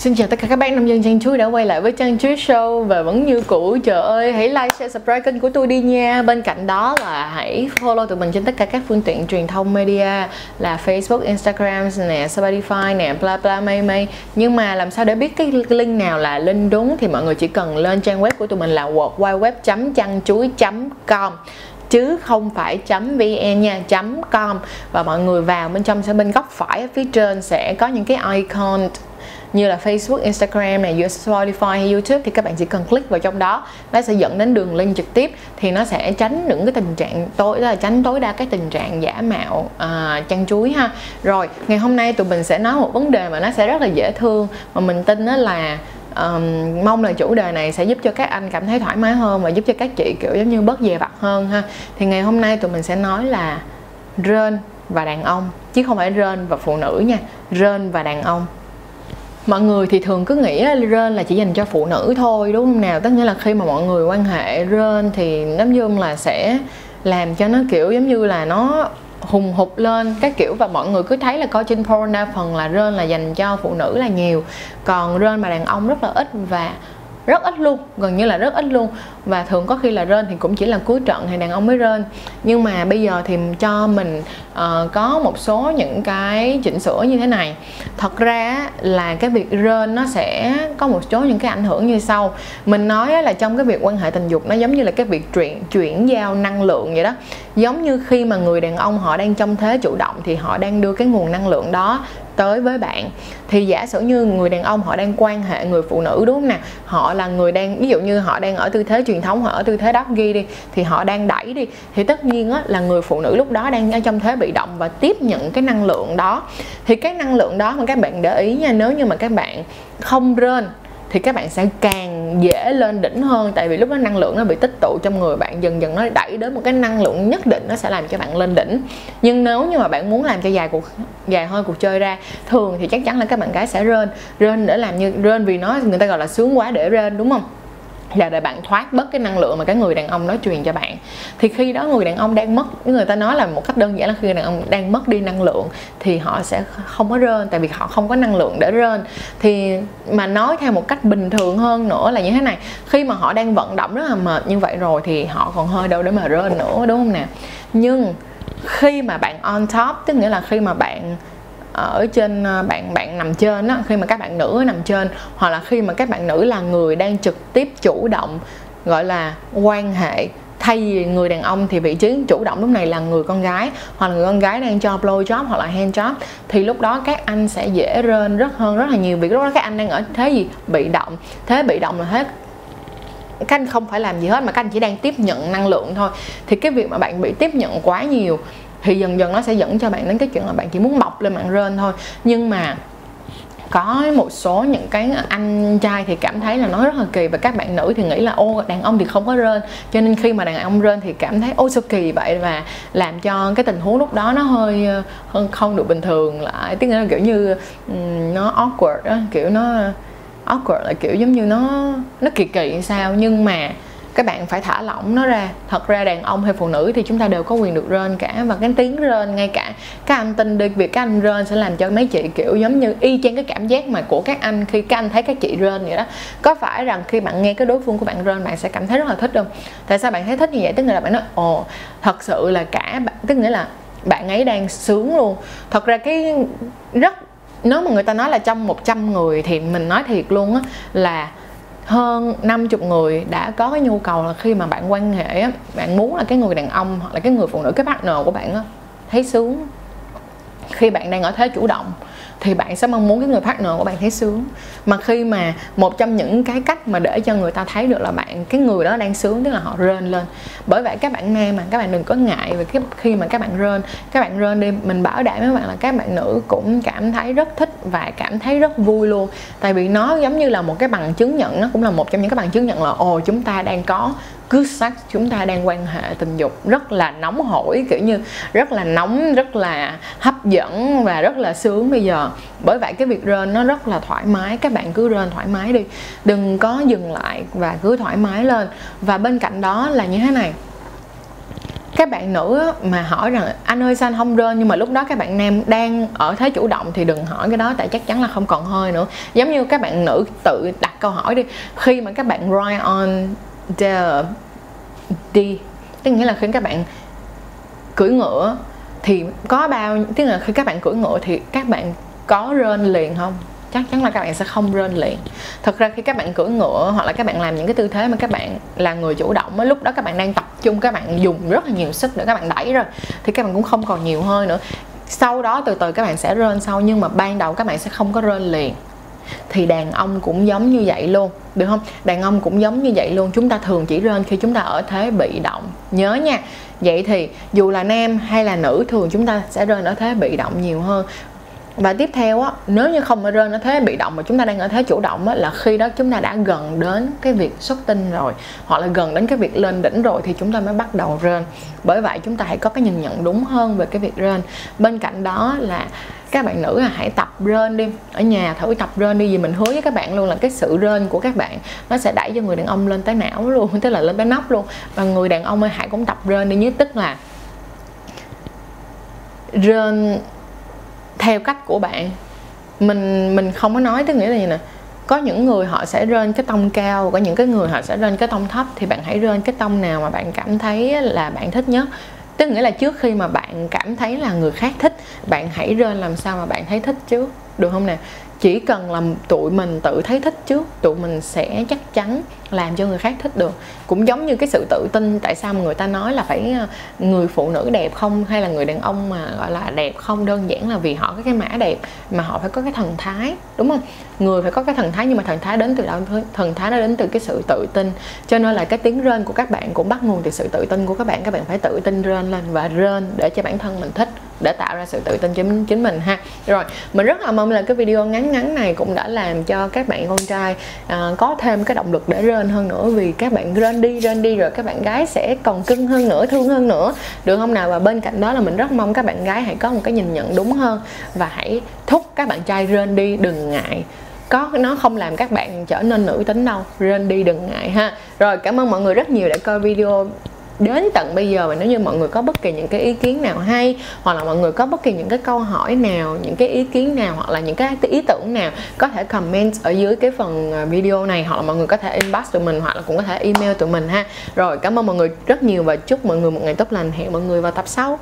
Xin chào tất cả các bạn nông dân Trang Chuối đã quay lại với Trang Chuối Show Và vẫn như cũ, trời ơi, hãy like, share, subscribe kênh của tôi đi nha. Bên cạnh đó là hãy follow tụi mình trên tất cả các phương tiện truyền thông media Là Facebook, Instagram nè, Spotify nè, bla bla mây mây Nhưng mà làm sao để biết cái link nào là link đúng Thì mọi người chỉ cần lên trang web của tụi mình là www.changchuối.com chứ không phải .vn nha .com. Và mọi người vào bên trong sẽ bên góc phải ở phía trên sẽ có những cái icon như là Facebook, Instagram này, Spotify hay YouTube thì các bạn chỉ cần click vào trong đó. Nó sẽ dẫn đến đường link trực tiếp thì nó sẽ tránh những cái tình trạng tối là tránh tối đa cái tình trạng giả mạo uh, chăn chuối ha. Rồi ngày hôm nay tụi mình sẽ nói một vấn đề mà nó sẽ rất là dễ thương mà mình tin đó là um, mong là chủ đề này sẽ giúp cho các anh cảm thấy thoải mái hơn và giúp cho các chị kiểu giống như bớt dè vặt hơn ha. Thì ngày hôm nay tụi mình sẽ nói là rên và đàn ông chứ không phải rên và phụ nữ nha rên và đàn ông mọi người thì thường cứ nghĩ là rên là chỉ dành cho phụ nữ thôi, đúng không nào? Tất nghĩa là khi mà mọi người quan hệ rên thì nấm dương là sẽ làm cho nó kiểu giống như là nó hùng hục lên. Các kiểu và mọi người cứ thấy là coi trên porn đa phần là rên là dành cho phụ nữ là nhiều. Còn rên mà đàn ông rất là ít và rất ít luôn gần như là rất ít luôn. Và thường có khi là rên thì cũng chỉ là cuối trận thì đàn ông mới rên. Nhưng mà bây giờ thì cho mình uh, có một số những cái chỉnh sửa như thế này. Thật ra là cái việc rên nó sẽ có một số những cái ảnh hưởng như sau. Mình nói là trong cái việc quan hệ tình dục nó giống như là cái việc chuyển chuyển giao năng lượng vậy đó giống như khi mà người đàn ông họ đang trong thế chủ động thì họ đang đưa cái nguồn năng lượng đó tới với bạn. Thì giả sử như người đàn ông họ đang quan hệ người phụ nữ đúng không nè? Họ là người đang ví dụ như họ đang ở tư thế truyền thống họ ở tư thế đắp ghi đi thì họ đang đẩy đi. Thì tất nhiên á, là người phụ nữ lúc đó đang ở trong thế bị động và tiếp nhận cái năng lượng đó. Thì cái năng lượng đó mà các bạn để ý nha nếu như mà các bạn không rên thì các bạn sẽ càng dễ lên đỉnh hơn. Tại vì lúc đó năng lượng nó bị tích tụ trong người bạn, dần dần nó đẩy đến một cái năng lượng nhất định nó sẽ làm cho bạn lên đỉnh. Nhưng nếu như mà bạn muốn làm cho dài cuộc, dài hơi cuộc chơi ra, thường thì chắc chắn là các bạn gái sẽ rên. Rên để làm như, rên vì nó, người ta gọi là sướng quá để rên, đúng không? Là để bạn thoát bớt cái năng lượng mà cái người đàn ông đó truyền cho bạn. Thì khi đó người đàn ông đang mất người ta nói là một cách đơn giản là khi người đàn ông đang mất đi năng lượng thì họ sẽ không có rên, tại vì họ không có năng lượng để rên. Thì mà nói theo một cách bình thường hơn nữa là như thế này, khi mà họ đang vận động rất là mệt như vậy rồi thì họ còn hơi đâu để mà rên nữa, đúng không nè? Nhưng khi mà bạn on top, tức nghĩa là khi mà bạn ở trên ờ, bạn bạn nằm trên á, khi mà các bạn nữ nằm trên, hoặc là khi mà các bạn nữ là người đang trực tiếp chủ động, gọi là, quan hệ, thay vì người đàn ông thì vị trí chủ động lúc này là người con gái, hoặc là người con gái đang cho blow job hoặc là hand job thì lúc đó các anh sẽ dễ rên rất hơn rất là nhiều, vì lúc đó các anh đang ở thế gì? Bị động. Thế bị động là hết. Các anh không phải làm gì hết mà các anh chỉ đang tiếp nhận năng lượng thôi. Thì cái việc mà bạn bị tiếp nhận quá nhiều thì dần dần nó sẽ dẫn cho bạn đến cái chuyện là bạn chỉ muốn bọc lên mạng rên thôi. Nhưng mà có một số những cái anh trai thì cảm thấy là nó rất là kỳ và các bạn nữ thì nghĩ là, ô, đàn ông thì không có rên. Cho nên khi mà đàn ông rên thì cảm thấy, ô, sao kỳ vậy? Và làm cho cái tình huống lúc đó nó hơi ờ, hơn không được bình thường lại. Tiếng là kiểu như nó awkward đó kiểu nó awkward là kiểu giống như nó nó kỳ kỳ sao. Nhưng mà các bạn phải thả lỏng nó ra. Thật ra đàn ông hay phụ nữ thì chúng ta đều có quyền được rên cả và cái tiếng rên ngay cả các anh tin đi, việc các anh rên sẽ làm cho mấy chị, kiểu, giống như y chang cái cảm giác mà của các anh khi các anh thấy các chị rên vậy đó. Có phải rằng khi bạn nghe cái đối phương của bạn rên, bạn sẽ cảm thấy rất là thích không? Tại sao bạn thấy thích như vậy? Tức là bạn nói, ồ, thật sự là cả bạn tức nghĩa là bạn ấy đang sướng luôn. Thật ra cái rất, nếu mà người ta nói là trong 100 người thì mình nói thiệt luôn á là hơn 50 người đã có cái nhu cầu là khi mà bạn quan hệ á, bạn muốn là cái người đàn ông hoặc là cái người phụ nữ cái partner của bạn á, thấy sướng. Khi bạn đang ở thế chủ động thì bạn sẽ mong muốn cái người partner của bạn thấy sướng. Mà khi mà một trong những cái cách mà để cho người ta thấy được là bạn cái người đó đang sướng tức là họ rên lên. Bởi vậy các bạn nam mà các bạn đừng có ngại về cái khi mà các bạn rên. Các bạn rên đi mình bảo đảm với các bạn là các bạn nữ cũng cảm thấy rất thích và cảm thấy rất vui luôn. Tại vì nó giống như là một cái bằng chứng nhận nó cũng là một trong những cái bằng chứng nhận là, ồ, chúng ta đang có cứ sex, chúng ta đang quan hệ tình dục rất là nóng hổi, kiểu như rất là nóng, rất là hấp dẫn và rất là sướng bây giờ. Bởi vậy cái việc rên nó rất là thoải mái, các bạn cứ rên thoải mái đi. Đừng có dừng lại và cứ thoải mái lên. Và bên cạnh đó là như thế này các bạn nữ mà hỏi rằng, anh ơi, sao anh không rên? Nhưng mà lúc đó các bạn nam đang ở thế chủ động thì đừng hỏi cái đó, tại chắc chắn là không còn hơi nữa. Giống như các bạn nữ tự đặt câu hỏi đi, khi mà các bạn ride on the đi tức nghĩa là khi các bạn cưỡi ngựa, thì có bao, tức là khi các bạn cưỡi ngựa thì các bạn có rên liền không? Chắc chắn là các bạn sẽ không rên liền thật ra khi các bạn cưỡi ngựa hoặc là các bạn làm những cái tư thế mà các bạn là người chủ động á lúc đó các bạn đang tập trung các bạn dùng rất là nhiều sức để các bạn đẩy rồi thì các bạn cũng không còn nhiều hơi nữa sau đó từ từ các bạn sẽ rên sau nhưng mà ban đầu các bạn sẽ không có rên liền thì đàn ông cũng giống như vậy luôn được không đàn ông cũng giống như vậy luôn chúng ta thường chỉ rên khi chúng ta ở thế bị động nhớ nha vậy thì dù là nam hay là nữ thường chúng ta sẽ rên ở thế bị động nhiều hơn và tiếp theo á, nếu như không ở rên ở thế bị động mà chúng ta đang ở thế chủ động á, là khi đó chúng ta đã gần đến cái việc xuất tinh rồi, hoặc là gần đến cái việc lên đỉnh rồi thì chúng ta mới bắt đầu rên. Bởi vậy chúng ta hãy có cái nhìn nhận đúng hơn về cái việc rên. Bên cạnh đó là các bạn nữ là hãy tập rên đi. Ở nhà thử tập rên đi, vì mình hứa với các bạn luôn là cái sự rên của các bạn nó sẽ đẩy cho người đàn ông lên tới não luôn, tức là lên tới nóc luôn. Và người đàn ông ơi hãy cũng tập rên đi, nhất tức là rên theo cách của bạn. Mình mình không có nói tức nghĩa là gì nè. Có những người họ sẽ rên cái tông cao, có những cái người họ sẽ rên cái tông thấp, thì bạn hãy rên cái tông nào mà bạn cảm thấy là bạn thích nhất. Tức nghĩa là trước khi mà bạn cảm thấy là người khác thích, bạn hãy rên làm sao mà bạn thấy thích trước được không nè? Chỉ cần là tụi mình tự thấy thích trước, tụi mình sẽ chắc chắn làm cho người khác thích được. Cũng giống như cái sự tự tin tại sao mà người ta nói là phải ờ, người phụ nữ đẹp không hay là người đàn ông mà gọi là đẹp không? Đơn giản là vì họ có cái mã đẹp mà họ phải có cái thần thái đúng không? Người phải có cái thần thái nhưng mà thần thái đến từ đâu? Thần thái nó đến từ cái sự tự tin. Cho nên là cái tiếng rên của các bạn cũng bắt nguồn từ sự tự tin của các bạn. Các bạn phải tự tin rên lên và rên để cho bản thân mình thích để tạo ra sự tự tin cho chính mình ha. Rồi mình rất là mong là cái video ngắn ngắn này cũng đã làm cho các bạn con trai uh, có thêm cái động lực để rên hơn nữa vì các bạn rên đi rên đi rồi các bạn gái sẽ còn cưng hơn nữa, thương hơn nữa. Được không nào? Và bên cạnh đó là mình rất mong các bạn gái hãy có một cái nhìn nhận đúng hơn và hãy thúc các bạn trai rên đi, đừng ngại. Có, nó không làm các bạn trở nên nữ tính đâu. Rên đi đừng ngại ha. Rồi, cảm ơn mọi người rất nhiều đã coi video đến tận bây giờ và nếu như mọi người có bất kỳ những cái ý kiến nào hay, hoặc là mọi người có bất kỳ những cái câu hỏi nào, những cái ý kiến nào, hoặc là những cái ý tưởng nào, có thể comment ở dưới cái phần à, video này, hoặc là mọi người có thể inbox tụi mình, hoặc là cũng có thể email tụi mình ha. Rồi, cảm ơn mọi người rất nhiều và chúc mọi người một ngày tốt lành. Hẹn mọi người vào tập sau.